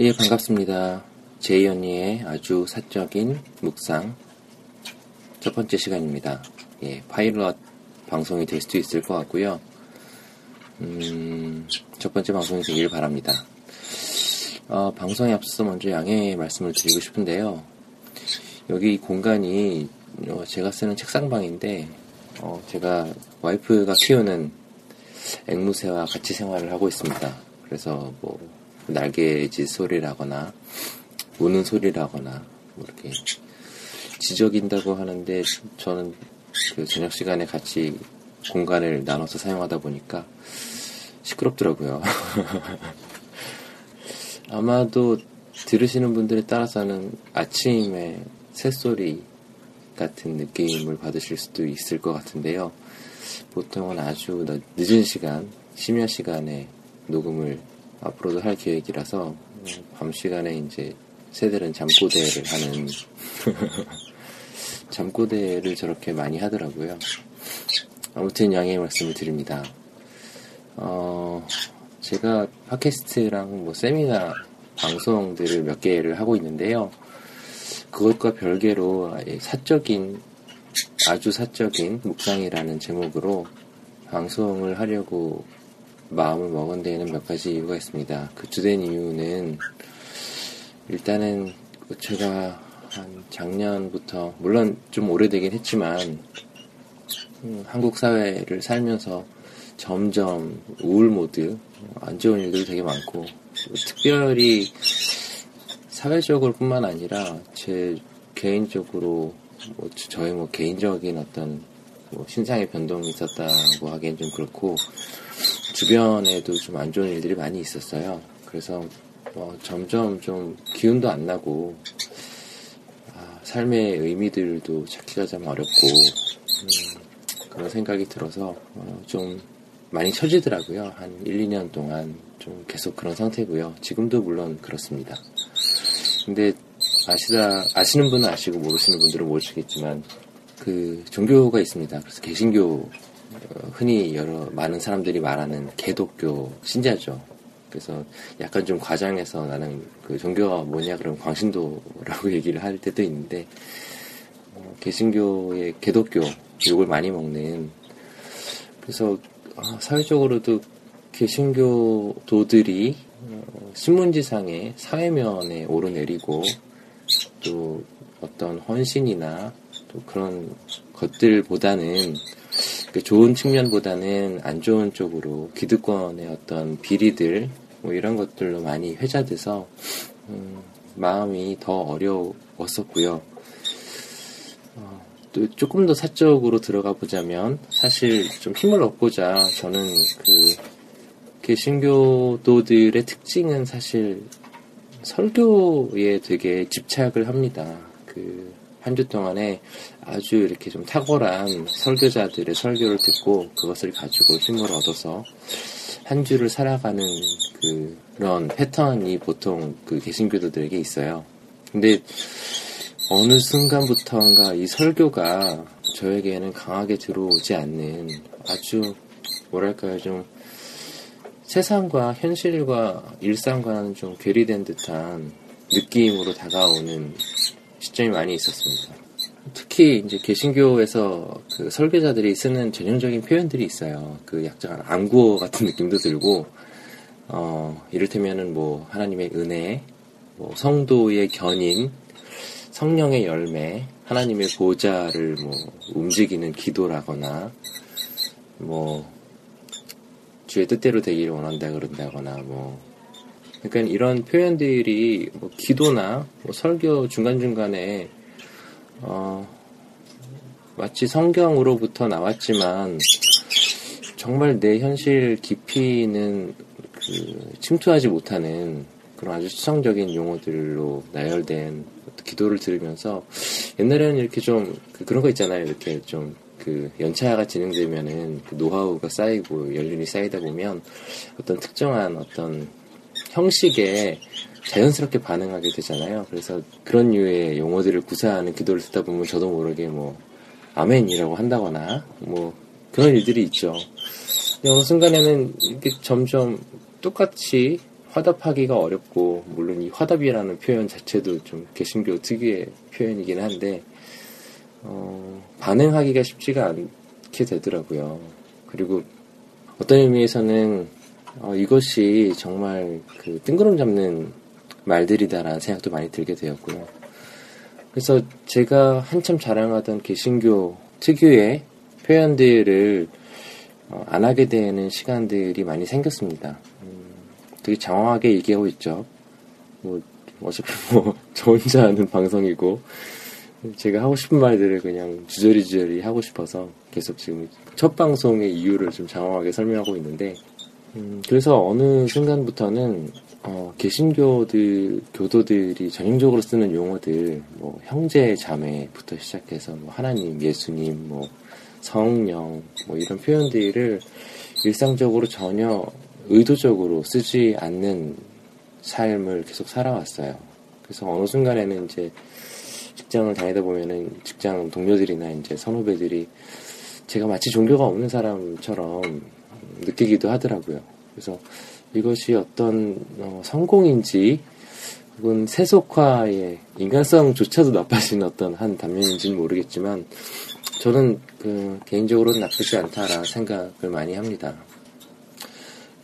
예, 반갑습니다. 제이 언니의 아주 사적인 묵상 첫 번째 시간입니다. 예, 파일럿 방송이 될 수도 있을 것 같고요. 음, 첫 번째 방송이 되길 바랍니다. 어, 방송에 앞서서 먼저 양해 말씀을 드리고 싶은데요. 여기 공간이 어, 제가 쓰는 책상방인데 어, 제가 와이프가 키우는 앵무새와 같이 생활을 하고 있습니다. 그래서 뭐 날개짓 소리라거나 우는 소리라거나 뭐 이렇게 지적인다고 하는데 저는 그 저녁 시간에 같이 공간을 나눠서 사용하다 보니까 시끄럽더라고요. 아마도 들으시는 분들에 따라서는 아침에 새소리 같은 느낌을 받으실 수도 있을 것 같은데요. 보통은 아주 늦은 시간, 심야 시간에 녹음을 앞으로도 할 계획이라서 밤 시간에 이제 새들은 잠꼬대를 하는 잠꼬대를 저렇게 많이 하더라고요. 아무튼 양해의 말씀을 드립니다. 어, 제가 팟캐스트랑 뭐 세미나 방송들을 몇 개를 하고 있는데요. 그것과 별개로 사적인 아주 사적인 묵상이라는 제목으로 방송을 하려고 마음을 먹은 데에는 몇 가지 이유가 있습니다. 그 주된 이유는 일단은 제가 한 작년부터 물론 좀 오래되긴 했지만 음, 한국 사회를 살면서 점점 우울 모드 안 좋은 일들이 되게 많고 특별히 사회적으로 뿐만 아니라 제 개인적으로 뭐 저의 뭐 개인적인 어떤 뭐 신상의 변동이 있었다고 하기엔 좀 그렇고 주변에도 좀 안 좋은 일들이 많이 있었어요. 그래서 어, 점점 좀 기운도 안 나고 아, 삶의 의미들도 찾기가 좀 어렵고 음, 그런 생각이 들어서 어, 좀 많이 처지더라고요. 한 1, 2년 동안 좀 계속 그런 상태고요. 지금도 물론 그렇습니다. 근데 아시다 아시는 분은 아시고 모르시는 분들은 모르시겠지만 그 종교가 있습니다. 그래서 개신교 어, 흔히 여러 많은 사람들이 말하는 개독교 신자죠. 그래서 약간 좀 과장해서 나는 그 종교가 뭐냐 그러면 광신도라고 얘기를 할 때도 있는데 어, 개신교의 개독교 욕을 많이 먹는 그래서 어, 사회적으로도 개신교도들이 어, 신문지상에 사회면에 오르내리고 또 어떤 헌신이나 또 그런 것들보다는 그 좋은 측면보다는 안 좋은 쪽으로 기득권의 어떤 비리들 뭐 이런 것들로 많이 회자돼서 음, 마음이 더 어려웠었고요. 어, 또 조금 더 사적으로 들어가 보자면 사실 좀 힘을 얻고자 저는 그 개신교도들의 특징은 사실 설교에 되게 집착을 합니다. 그 한 주 동안에 아주 이렇게 좀 탁월한 설교자들의 설교를 듣고 그것을 가지고 힘을 얻어서 한 주를 살아가는 그런 패턴이 보통 그 개신교도들에게 있어요. 근데 어느 순간부터인가 이 설교가 저에게는 강하게 들어오지 않는 아주 뭐랄까요 좀 세상과 현실과 일상과는 좀 괴리된 듯한 느낌으로 다가오는 시점이 많이 있었습니다. 특히 이제 개신교에서 그 설계자들이 쓰는 전형적인 표현들이 있어요. 그 약간 암구어 같은 느낌도 들고, 어, 이를테면은 뭐 하나님의 은혜, 뭐 성도의 견인, 성령의 열매, 하나님의 보좌를 뭐 움직이는 기도라거나, 뭐 주의 뜻대로 되기를 원한다 그런다거나 뭐 그러니까 이런 표현들이 뭐 기도나 뭐 설교 중간중간에 어 마치 성경으로부터 나왔지만 정말 내 현실 깊이는 그 침투하지 못하는 그런 아주 추상적인 용어들로 나열된 기도를 들으면서 옛날에는 이렇게 좀 그, 그런 거 있잖아요. 이렇게 좀 그 연차가 진행되면은 그 노하우가 쌓이고 연륜이 쌓이다 보면 어떤 특정한 어떤 형식에 자연스럽게 반응하게 되잖아요. 그래서 그런 류의 용어들을 구사하는 기도를 듣다 보면 저도 모르게 뭐 아멘이라고 한다거나 뭐 그런 일들이 있죠. 어느 순간에는 이렇게 점점 똑같이 화답하기가 어렵고 물론 이 화답이라는 표현 자체도 좀 개신교 특유의 표현이긴 한데 어, 반응하기가 쉽지가 않게 되더라고요. 그리고 어떤 의미에서는 어, 이것이 정말 그 뜬구름 잡는 말들이다라는 생각도 많이 들게 되었고요. 그래서 제가 한참 자랑하던 개신교 특유의 표현들을 어, 안 하게 되는 시간들이 많이 생겼습니다. 음, 되게 장황하게 얘기하고 있죠. 뭐, 어차피 뭐, 저 혼자 하는 방송이고, 제가 하고 싶은 말들을 그냥 주저리주저리 하고 싶어서 계속 지금 첫 방송의 이유를 좀 장황하게 설명하고 있는데, 음, 그래서 어느 순간부터는, 어, 개신교들, 교도들이 전형적으로 쓰는 용어들, 뭐, 형제, 자매부터 시작해서, 뭐, 하나님, 예수님, 뭐, 성령 뭐 이런 표현들을 일상적으로 전혀 의도적으로 쓰지 않는 삶을 계속 살아왔어요. 그래서 어느 순간에는 이제 직장을 다니다 보면은 직장 동료들이나 이제 선후배들이 제가 마치 종교가 없는 사람처럼 느끼기도 하더라고요. 그래서 이것이 어떤 어, 성공인지 혹은 세속화의 인간성조차도 나빠진 어떤 한 단면인지는 모르겠지만 저는 그 개인적으로는 나쁘지 않다라 생각을 많이 합니다.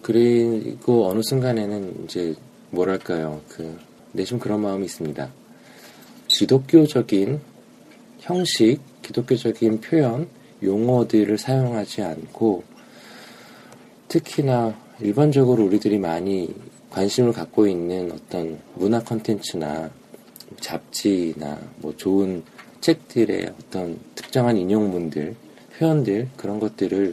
그리고 어느 순간에는 이제 뭐랄까요 그 내심 그런 마음이 있습니다. 기독교적인 형식, 기독교적인 표현, 용어들을 사용하지 않고 특히나 일반적으로 우리들이 많이 관심을 갖고 있는 어떤 문화 컨텐츠나 잡지나 뭐 좋은 책들의 어떤 특정한 인용문들, 표현들 그런 것들을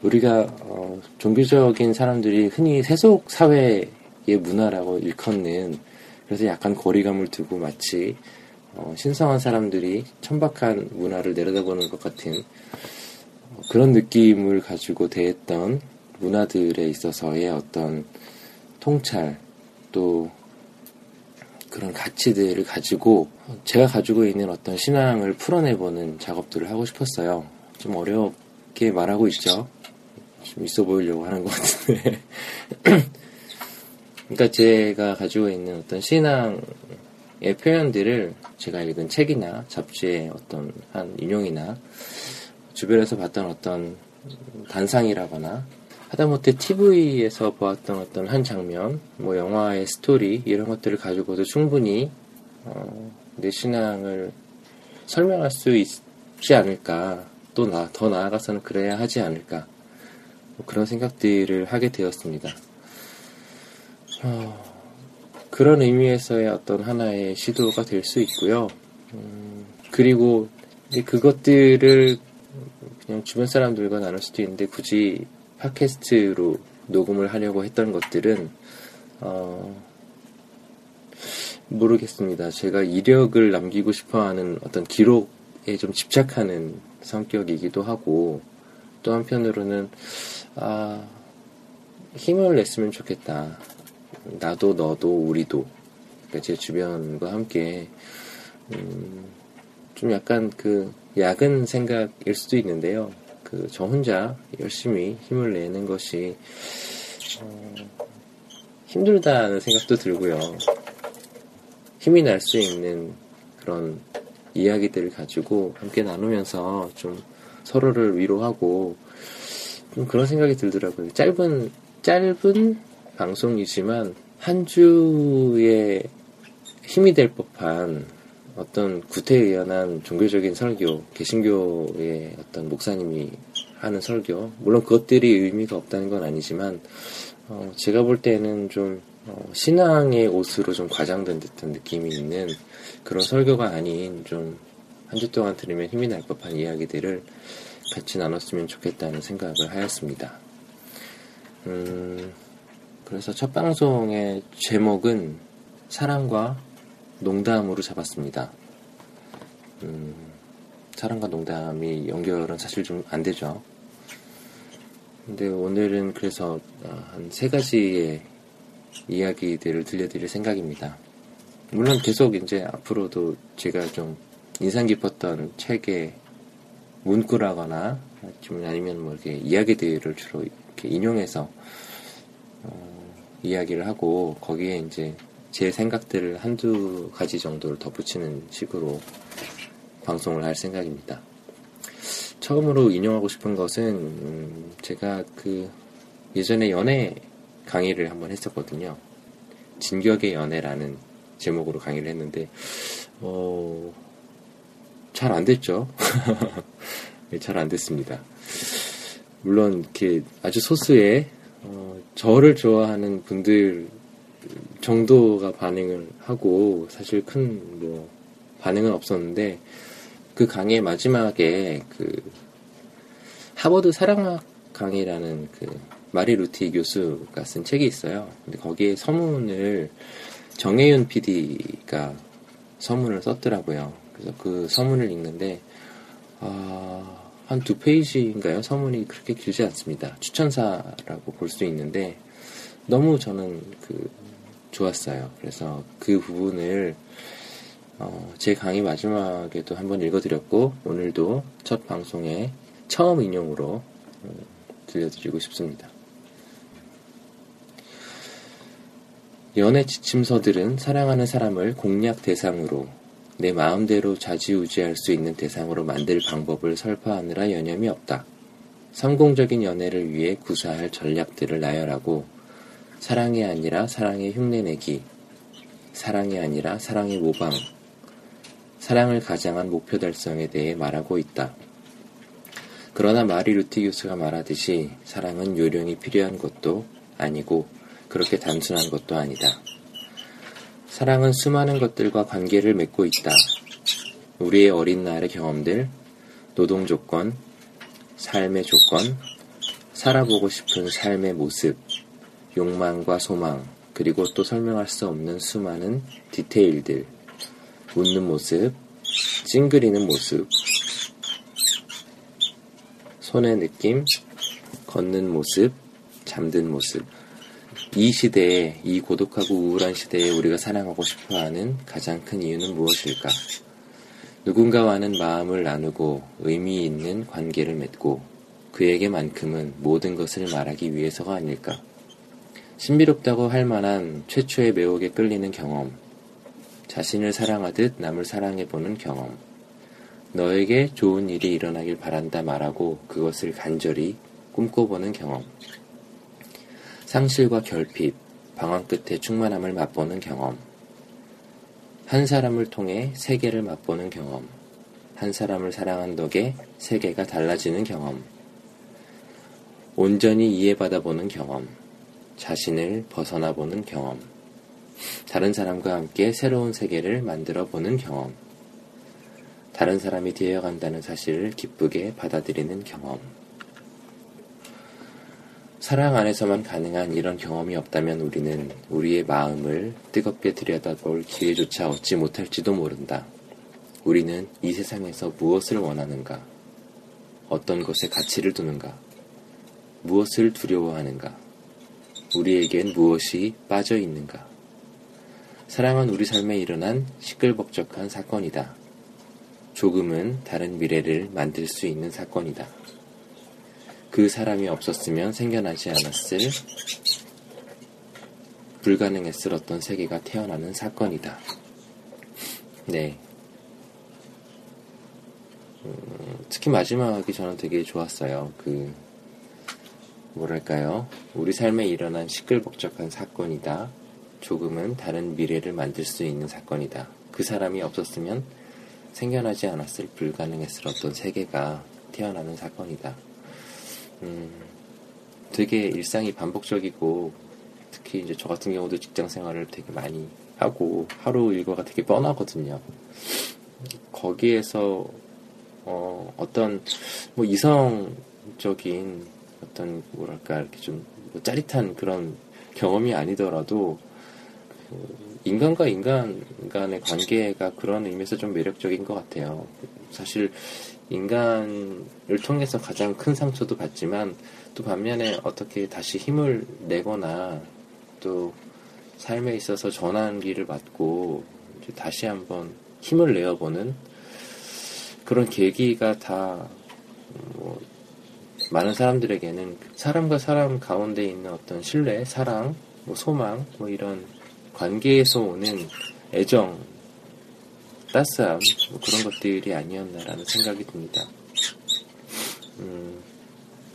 우리가 어, 종교적인 사람들이 흔히 세속 사회의 문화라고 일컫는 그래서 약간 거리감을 두고 마치 어, 신성한 사람들이 천박한 문화를 내려다보는 것 같은 어, 그런 느낌을 가지고 대했던 문화들에 있어서의 어떤 통찰 또 그런 가치들을 가지고 제가 가지고 있는 어떤 신앙을 풀어내보는 작업들을 하고 싶었어요. 좀 어렵게 말하고 있죠. 좀 있어 보이려고 하는 것 같은데. 그러니까 제가 가지고 있는 어떤 신앙의 표현들을 제가 읽은 책이나 잡지의 어떤 한 인용이나 주변에서 봤던 어떤 단상이라거나 하다못해 TV에서 보았던 어떤 한 장면, 뭐 영화의 스토리 이런 것들을 가지고도 충분히 어, 내 신앙을 설명할 수 있지 않을까, 또 나, 더 나아가서는 그래야 하지 않을까 뭐 그런 생각들을 하게 되었습니다. 어, 그런 의미에서의 어떤 하나의 시도가 될 수 있고요. 음, 그리고 그것들을 그냥 주변 사람들과 나눌 수도 있는데 굳이 팟캐스트로 녹음을 하려고 했던 것들은 어, 모르겠습니다. 제가 이력을 남기고 싶어하는 어떤 기록에 좀 집착하는 성격이기도 하고 또 한편으로는 아, 힘을 냈으면 좋겠다. 나도 너도 우리도 그러니까 제 주변과 함께 음, 좀 약간 그 야근 생각일 수도 있는데요. 그 저 혼자 열심히 힘을 내는 것이 어, 힘들다는 생각도 들고요. 힘이 날 수 있는 그런 이야기들을 가지고 함께 나누면서 좀 서로를 위로하고 좀 그런 생각이 들더라고요. 짧은 짧은 방송이지만 한 주에 힘이 될 법한 어떤 구태의연한 종교적인 설교, 개신교의 어떤 목사님이 하는 설교, 물론 그것들이 의미가 없다는 건 아니지만, 어, 제가 볼 때는 좀 어, 신앙의 옷으로 좀 과장된 듯한 느낌이 있는 그런 설교가 아닌 좀 한 주 동안 들으면 힘이 날 법한 이야기들을 같이 나눴으면 좋겠다는 생각을 하였습니다. 음, 그래서 첫 방송의 제목은 사랑과 농담으로 잡았습니다. 음, 사랑과 농담이 연결은 사실 좀 안 되죠. 근데 오늘은 그래서 아, 한세 가지의 이야기들을 들려드릴 생각입니다. 물론 계속 이제 앞으로도 제가 좀 인상 깊었던 책의 문구라거나 좀 아니면 뭐 이렇게 이야기들을 주로 이렇게 인용해서 어, 이야기를 하고 거기에 이제 제 생각들을 한두 가지 정도를 덧붙이는 식으로 방송을 할 생각입니다. 처음으로 인용하고 싶은 것은 음, 제가 그 예전에 연애 강의를 한번 했었거든요. 진격의 연애라는 제목으로 강의를 했는데 어, 잘 안 됐죠. 잘 안 됐습니다. 물론 이렇게 아주 소수의 어, 저를 좋아하는 분들 정도가 반응을 하고 사실 큰 뭐 반응은 없었는데 그 강의 마지막에 그 하버드 사랑학 강의라는 그 마리 루티 교수가 쓴 책이 있어요. 근데 거기에 서문을 정혜윤 PD가 서문을 썼더라고요. 그래서 그 서문을 읽는데 아, 한 두 페이지인가요? 서문이 그렇게 길지 않습니다. 추천사라고 볼 수 있는데 너무 저는 그 좋았어요. 그래서 그 부분을 어, 제 강의 마지막에도 한번 읽어드렸고 오늘도 첫 방송에 처음 인용으로 음, 들려드리고 싶습니다. 연애 지침서들은 사랑하는 사람을 공략 대상으로 내 마음대로 좌지우지할 수 있는 대상으로 만들 방법을 설파하느라 여념이 없다. 성공적인 연애를 위해 구사할 전략들을 나열하고 사랑이 아니라 사랑의 흉내내기, 사랑이 아니라 사랑의 모방, 사랑을 가장한 목표 달성에 대해 말하고 있다. 그러나 마리 루티 교수가 말하듯이 사랑은 요령이 필요한 것도 아니고 그렇게 단순한 것도 아니다. 사랑은 수많은 것들과 관계를 맺고 있다. 우리의 어린 날의 경험들, 노동 조건, 삶의 조건, 살아보고 싶은 삶의 모습, 욕망과 소망, 그리고 또 설명할 수 없는 수많은 디테일들, 웃는 모습, 찡그리는 모습, 손의 느낌, 걷는 모습, 잠든 모습. 이 시대에, 이 고독하고 우울한 시대에 우리가 사랑하고 싶어 하는 가장 큰 이유는 무엇일까? 누군가와는 마음을 나누고 의미 있는 관계를 맺고 그에게만큼은 모든 것을 말하기 위해서가 아닐까? 신비롭다고 할 만한 최초의 매혹에 끌리는 경험, 자신을 사랑하듯 남을 사랑해보는 경험, 너에게 좋은 일이 일어나길 바란다 말하고 그것을 간절히 꿈꿔보는 경험, 상실과 결핍, 방황 끝에 충만함을 맛보는 경험, 한 사람을 통해 세계를 맛보는 경험, 한 사람을 사랑한 덕에 세계가 달라지는 경험, 온전히 이해받아 보는 경험, 자신을 벗어나 보는 경험, 다른 사람과 함께 새로운 세계를 만들어 보는 경험, 다른 사람이 되어간다는 사실을 기쁘게 받아들이는 경험. 사랑 안에서만 가능한 이런 경험이 없다면 우리는 우리의 마음을 뜨겁게 들여다볼 기회조차 얻지 못할지도 모른다. 우리는 이 세상에서 무엇을 원하는가? 어떤 것에 가치를 두는가? 무엇을 두려워하는가? 우리에겐 무엇이 빠져 있는가? 사랑은 우리 삶에 일어난 시끌벅적한 사건이다. 조금은 다른 미래를 만들 수 있는 사건이다. 그 사람이 없었으면 생겨나지 않았을 불가능했을 어떤 세계가 태어나는 사건이다. 네. 음, 특히 마지막이 저는 되게 좋았어요. 그, 뭐랄까요. 우리 삶에 일어난 시끌벅적한 사건이다. 조금은 다른 미래를 만들 수 있는 사건이다. 그 사람이 없었으면 생겨나지 않았을 불가능했을 어떤 세계가 태어나는 사건이다. 음, 되게 일상이 반복적이고 특히 이제 저 같은 경우도 직장 생활을 되게 많이 하고 하루 일과가 되게 뻔하거든요. 거기에서 어, 어떤 뭐 이성적인 어떤 뭐랄까 이렇게 좀 뭐 짜릿한 그런 경험이 아니더라도 그 인간과 인간 간의 관계가 그런 의미에서 좀 매력적인 것 같아요. 사실 인간을 통해서 가장 큰 상처도 받지만 또 반면에 어떻게 다시 힘을 내거나 또 삶에 있어서 전환기를 맞고 다시 한번 힘을 내어보는 그런 계기가 다 뭐 많은 사람들에게는 사람과 사람 가운데 있는 어떤 신뢰, 사랑, 뭐 소망, 뭐 이런 관계에서 오는 애정, 따스함, 뭐 그런 것들이 아니었나라는 생각이 듭니다. 음,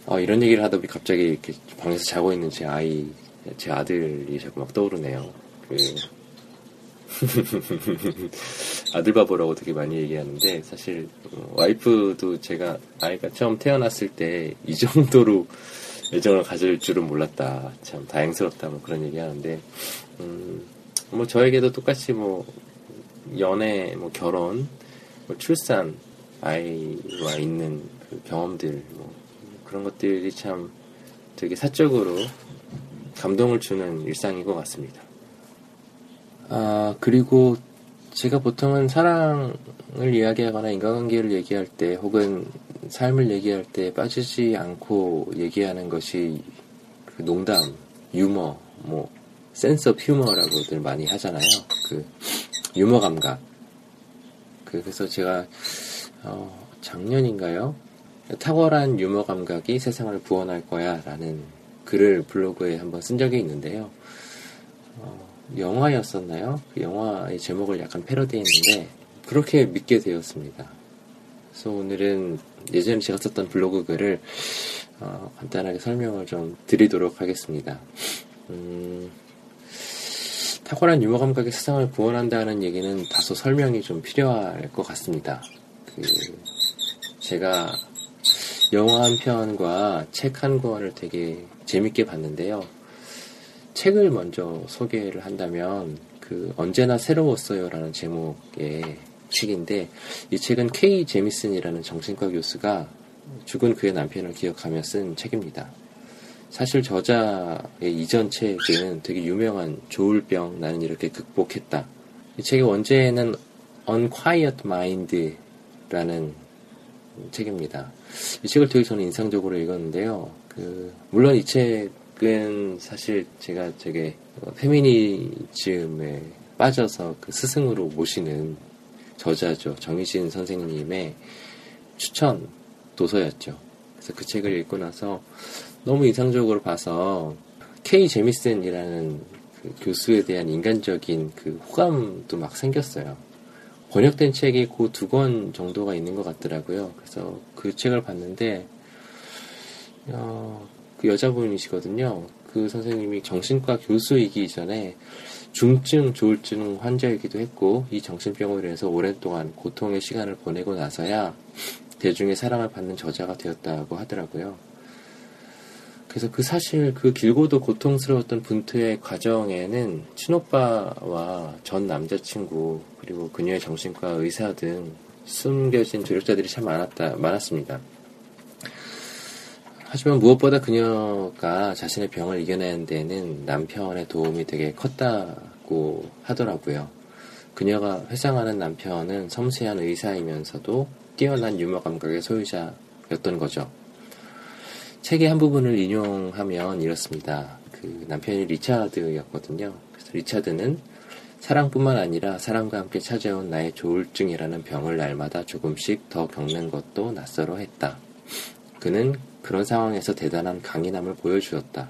어, 이런 얘기를 하다 보니 갑자기 이렇게 방에서 자고 있는 제 아이, 제 아들이 자꾸 막 떠오르네요. 그, 아들 바보라고 되게 많이 얘기하는데 사실 어, 와이프도 제가 아이가 처음 태어났을 때 이 정도로 애정을 가질 줄은 몰랐다. 참 다행스럽다. 뭐 그런 얘기 하는데, 음, 뭐 저에게도 똑같이 뭐 연애, 뭐 결혼, 뭐 출산, 아이와 있는 그 경험들, 뭐 그런 것들이 참 되게 사적으로 감동을 주는 일상인 것 같습니다. 아, 그리고 제가 보통은 사랑을 이야기하거나 인간관계를 얘기할 때 혹은 삶을 얘기할 때 빠지지 않고 얘기하는 것이 그 농담, 유머, 뭐 sense of humor라고들 많이 하잖아요. 그 유머 감각. 그, 그래서 제가 어, 작년인가요? 탁월한 유머 감각이 세상을 구원할 거야라는 글을 블로그에 한번 쓴 적이 있는데요. 어, 영화였었나요? 그 영화의 제목을 약간 패러디했는데 그렇게 믿게 되었습니다. 그래서 오늘은 예전에 제가 썼던 블로그 글을 어, 간단하게 설명을 좀 드리도록 하겠습니다. 음, 탁월한 유머 감각이 세상을 구원한다는 얘기는 다소 설명이 좀 필요할 것 같습니다. 그 제가 영화 한 편과 책 한 권을 되게 재밌게 봤는데요. 책을 먼저 소개를 한다면 그 언제나 새로웠어요라는 제목의 책인데 이 책은 K 제미슨이라는 정신과 교수가 죽은 그의 남편을 기억하며 쓴 책입니다. 사실 저자의 이전 책은 되게 유명한 조울병 나는 이렇게 극복했다. 이 책의 원제는 Unquiet Mind라는 책입니다. 이 책을 되게 저는 인상적으로 읽었는데요. 그 물론 이 책 은 사실 제가 되게 페미니즘에 빠져서 그 스승으로 모시는 저자죠. 정희진 선생님의 추천 도서였죠. 그래서 그 책을 읽고 나서 너무 인상적으로 봐서 K 제미슨이라는 그 교수에 대한 인간적인 그 호감도 막 생겼어요. 번역된 책이 그 두 권 정도가 있는 것 같더라고요. 그래서 그 책을 봤는데 어, 그 여자분이시거든요. 그 선생님이 정신과 교수이기 전에 중증, 조울증 환자이기도 했고 이 정신병으로 인해서 오랜 동안 고통의 시간을 보내고 나서야 대중의 사랑을 받는 저자가 되었다고 하더라고요. 그래서 그 사실 그 길고도 고통스러웠던 분투의 과정에는 친오빠와 전 남자친구 그리고 그녀의 정신과 의사 등 숨겨진 조력자들이 참 많았다 많았습니다. 하지만 무엇보다 그녀가 자신의 병을 이겨내는 데는 남편의 도움이 되게 컸다고 하더라고요. 그녀가 회상하는 남편은 섬세한 의사이면서도 뛰어난 유머 감각의 소유자였던 거죠. 책의 한 부분을 인용하면 이렇습니다. 그 남편이 리차드였거든요. 그래서 리차드는 사랑뿐만 아니라 사랑과 함께 찾아온 나의 조울증이라는 병을 날마다 조금씩 더 겪는 것도 낯설어 했다. 그는 그런 상황에서 대단한 강인함을 보여주었다.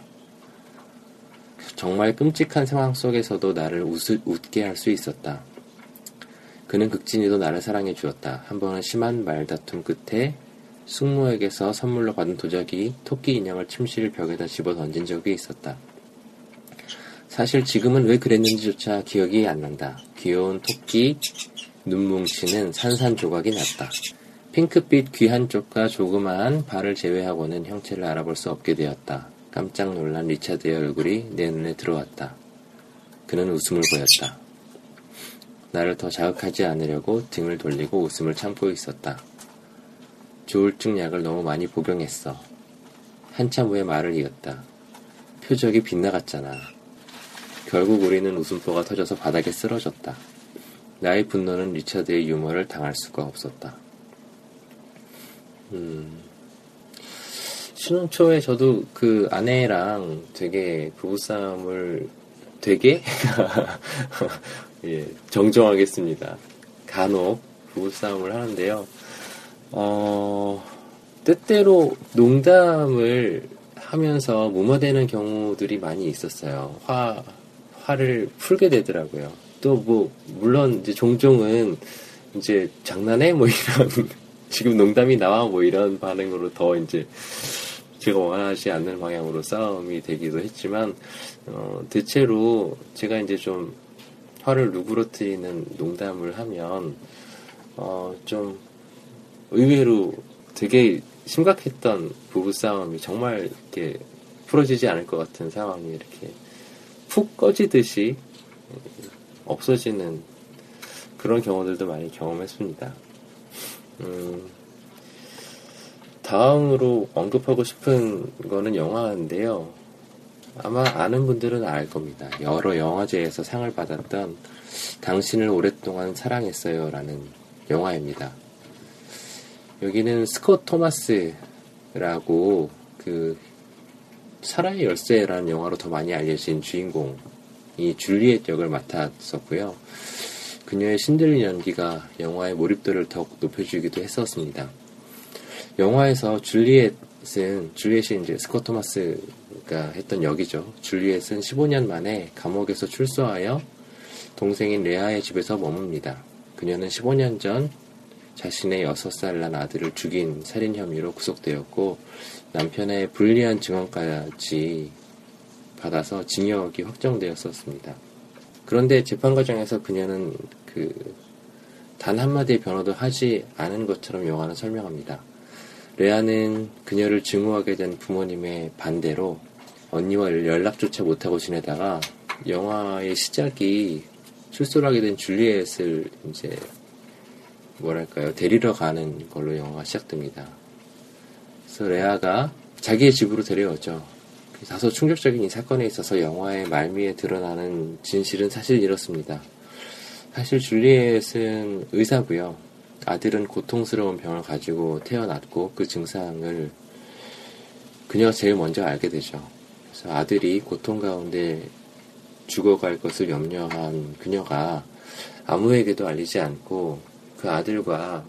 정말 끔찍한 상황 속에서도 나를 웃, 웃게 할 수 있었다. 그는 극진히도 나를 사랑해 주었다. 한 번은 심한 말다툼 끝에 숙모에게서 선물로 받은 도자기 토끼 인형을 침실 벽에다 집어 던진 적이 있었다. 사실 지금은 왜 그랬는지조차 기억이 안 난다. 귀여운 토끼 눈뭉치는 산산조각이 났다. 핑크빛 귀 한쪽과 조그마한 발을 제외하고는 형체를 알아볼 수 없게 되었다. 깜짝 놀란 리차드의 얼굴이 내 눈에 들어왔다. 그는 웃음을 보였다. 나를 더 자극하지 않으려고 등을 돌리고 웃음을 참고 있었다. 조울증 약을 너무 많이 복용했어. 한참 후에 말을 이었다. 표적이 빗나갔잖아. 결국 우리는 웃음보가 터져서 바닥에 쓰러졌다. 나의 분노는 리처드의 유머를 당할 수가 없었다. 음, 신혼 초에 저도 그 아내랑 되게 부부싸움을 되게 예, 정정하겠습니다. 간혹 부부싸움을 하는데요. 어, 때때로 농담을 하면서 무마되는 경우들이 많이 있었어요. 화, 화를 풀게 되더라고요. 또 뭐, 물론 이제 종종은 이제 장난해? 뭐 이런, 지금 농담이 나와? 뭐 이런 반응으로 더 이제 제가 원하지 않는 방향으로 싸움이 되기도 했지만, 어, 대체로 제가 이제 좀 화를 누그러뜨리는 농담을 하면, 어, 좀 의외로 되게 심각했던 부부 싸움이 정말 이렇게 풀어지지 않을 것 같은 상황이 이렇게 푹 꺼지듯이 없어지는 그런 경우들도 많이 경험했습니다. 음, 다음으로 언급하고 싶은 거는 영화인데요. 아마 아는 분들은 알 겁니다. 여러 영화제에서 상을 받았던 당신을 오랫동안 사랑했어요 라는 영화입니다. 여기는 스콧 토마스라고 그 사라의 열쇠라는 영화로 더 많이 알려진 주인공이 줄리엣 역을 맡았었고요. 그녀의 신들린 연기가 영화의 몰입도를 더욱 높여주기도 했었습니다. 영화에서 줄리엣은 줄리엣이 이제 스콧 토마스가 했던 역이죠. 줄리엣은 15년 만에 감옥에서 출소하여 동생인 레아의 집에서 머뭅니다. 그녀는 15년 전 자신의 6살 난 아들을 죽인 살인 혐의로 구속되었고 남편의 불리한 증언까지 받아서 징역이 확정되었었습니다. 그런데 재판 과정에서 그녀는 그 단 한마디의 변호도 하지 않은 것처럼 영화는 설명합니다. 레아는 그녀를 증오하게 된 부모님의 반대로 언니와 연락조차 못하고 지내다가 영화의 시작이 출소를 하게 된 줄리엣을 이제 뭐랄까요 데리러 가는 걸로 영화가 시작됩니다. 그래서 레아가 자기의 집으로 데려오죠. 다소 충격적인 이 사건에 있어서 영화의 말미에 드러나는 진실은 사실 이렇습니다. 사실 줄리엣은 의사고요. 아들은 고통스러운 병을 가지고 태어났고 그 증상을 그녀가 제일 먼저 알게 되죠. 그래서 아들이 고통 가운데 죽어갈 것을 염려한 그녀가 아무에게도 알리지 않고 그 아들과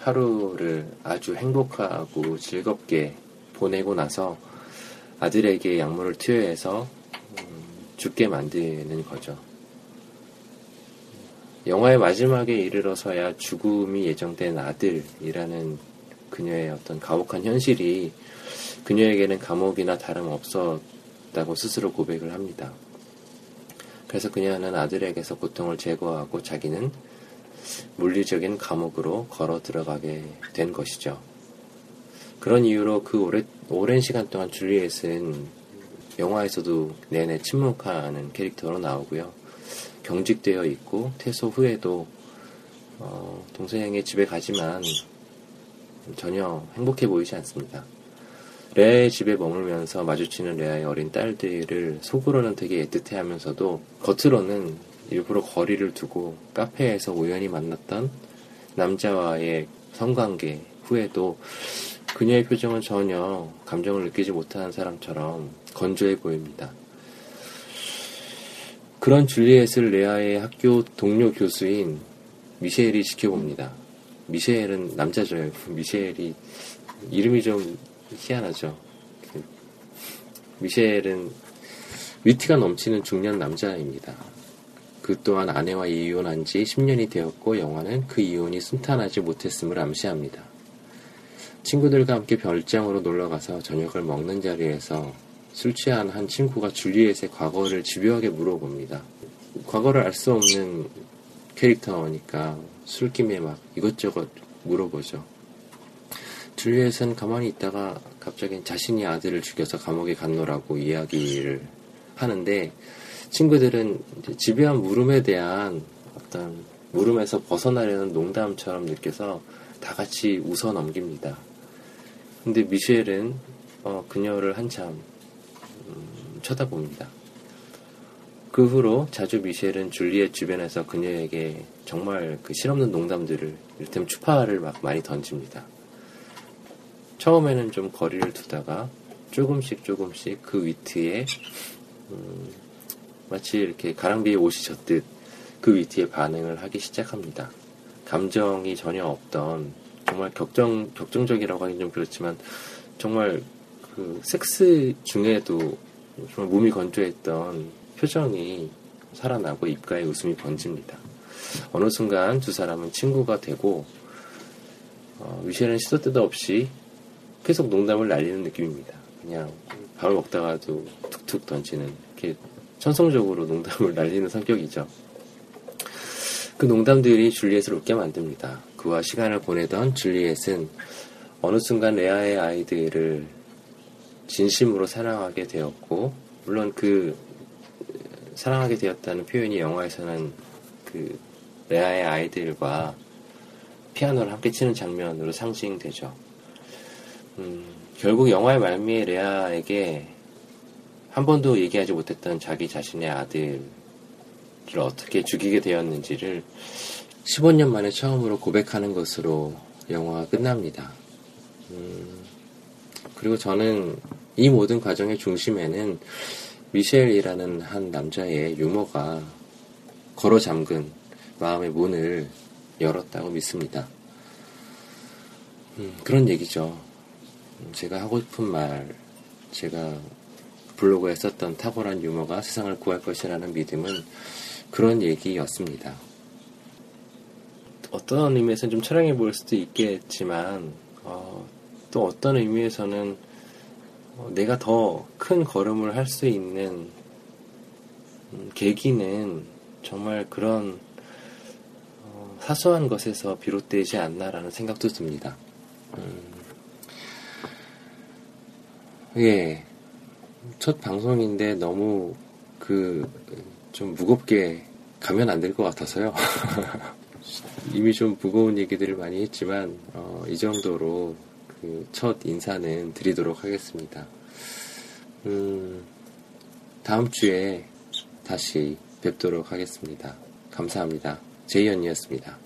하루를 아주 행복하고 즐겁게 보내고 나서 아들에게 약물을 투여해서 음, 죽게 만드는 거죠. 영화의 마지막에 이르러서야 죽음이 예정된 아들이라는 그녀의 어떤 가혹한 현실이 그녀에게는 감옥이나 다름없었다고 스스로 고백을 합니다. 그래서 그녀는 아들에게서 고통을 제거하고 자기는 물리적인 감옥으로 걸어 들어가게 된 것이죠. 그런 이유로 그 오래, 오랜 시간 동안 줄리엣은 영화에서도 내내 침묵하는 캐릭터로 나오고요. 경직되어 있고 퇴소 후에도 어, 동생의 집에 가지만 전혀 행복해 보이지 않습니다. 레아의 집에 머물면서 마주치는 레아의 어린 딸들을 속으로는 되게 애틋해 하면서도 겉으로는 일부러 거리를 두고 카페에서 우연히 만났던 남자와의 성관계 후에도 그녀의 표정은 전혀 감정을 느끼지 못하는 사람처럼 건조해 보입니다. 그런 줄리엣을 레아의 학교 동료 교수인 미셸이 지켜봅니다. 미셸은 남자죠. 미셸이 이름이 좀 희한하죠. 미셸은 위트가 넘치는 중년 남자입니다. 그 또한 아내와 이혼한 지 10년이 되었고 영화는 그 이혼이 순탄하지 못했음을 암시합니다. 친구들과 함께 별장으로 놀러가서 저녁을 먹는 자리에서 술 취한 한 친구가 줄리엣의 과거를 집요하게 물어봅니다. 과거를 알 수 없는 캐릭터니까 술김에 막 이것저것 물어보죠. 줄리엣은 가만히 있다가 갑자기 자신이 아들을 죽여서 감옥에 갔노라고 이야기를 하는데 친구들은 집요한 물음에 대한 어떤 물음에서 벗어나려는 농담처럼 느껴서 다 같이 웃어 넘깁니다. 근데 미셸은 어, 그녀를 한참 음, 쳐다봅니다. 그 후로 자주 미셸은 줄리엣 주변에서 그녀에게 정말 그 실없는 농담들을 이를테면 추파를 막 많이 던집니다. 처음에는 좀 거리를 두다가 조금씩 조금씩 그 위트에 음, 마치 이렇게 가랑비에 옷이 젖듯 그 위트에 반응을 하기 시작합니다. 감정이 전혀 없던 정말 격정 격정적이라고 하긴 좀 그렇지만 정말 그 섹스 중에도 정말 몸이 건조했던 표정이 살아나고 입가에 웃음이 번집니다. 어느 순간 두 사람은 친구가 되고 어, 미셸은 시도 때도 없이 계속 농담을 날리는 느낌입니다. 그냥 밥을 먹다가도 툭툭 던지는 이렇게 천성적으로 농담을 날리는 성격이죠. 그 농담들이 줄리엣을 웃게 만듭니다. 그와 시간을 보내던 줄리엣은 어느 순간 레아의 아이들을 진심으로 사랑하게 되었고 물론 그 사랑하게 되었다는 표현이 영화에서는 그 레아의 아이들과 피아노를 함께 치는 장면으로 상징되죠. 음, 결국 영화의 말미에 레아에게 한 번도 얘기하지 못했던 자기 자신의 아들을 어떻게 죽이게 되었는지를 15년 만에 처음으로 고백하는 것으로 영화가 끝납니다. 음, 그리고 저는 이 모든 과정의 중심에는 미셸이라는 한 남자의 유머가 걸어 잠근 마음의 문을 열었다고 믿습니다. 음, 그런 얘기죠. 음, 제가 하고 싶은 말, 제가 블로그에 썼던 탁월한 유머가 세상을 구할 것이라는 믿음은 그런 얘기였습니다. 어떤 의미에서는 좀 철량해 보일 수도 있겠지만, 어, 또 어떤 의미에서는 어, 내가 더 큰 걸음을 할 수 있는 음, 계기는 정말 그런 어, 사소한 것에서 비롯되지 않나라는 생각도 듭니다. 음, 예, 첫 방송인데 너무 그 좀 무겁게 가면 안 될 것 같아서요. 이미 좀 무거운 얘기들을 많이 했지만 어, 이 정도로 그 첫 인사는 드리도록 하겠습니다. 음, 다음 주에 다시 뵙도록 하겠습니다. 감사합니다. 제이언이었습니다.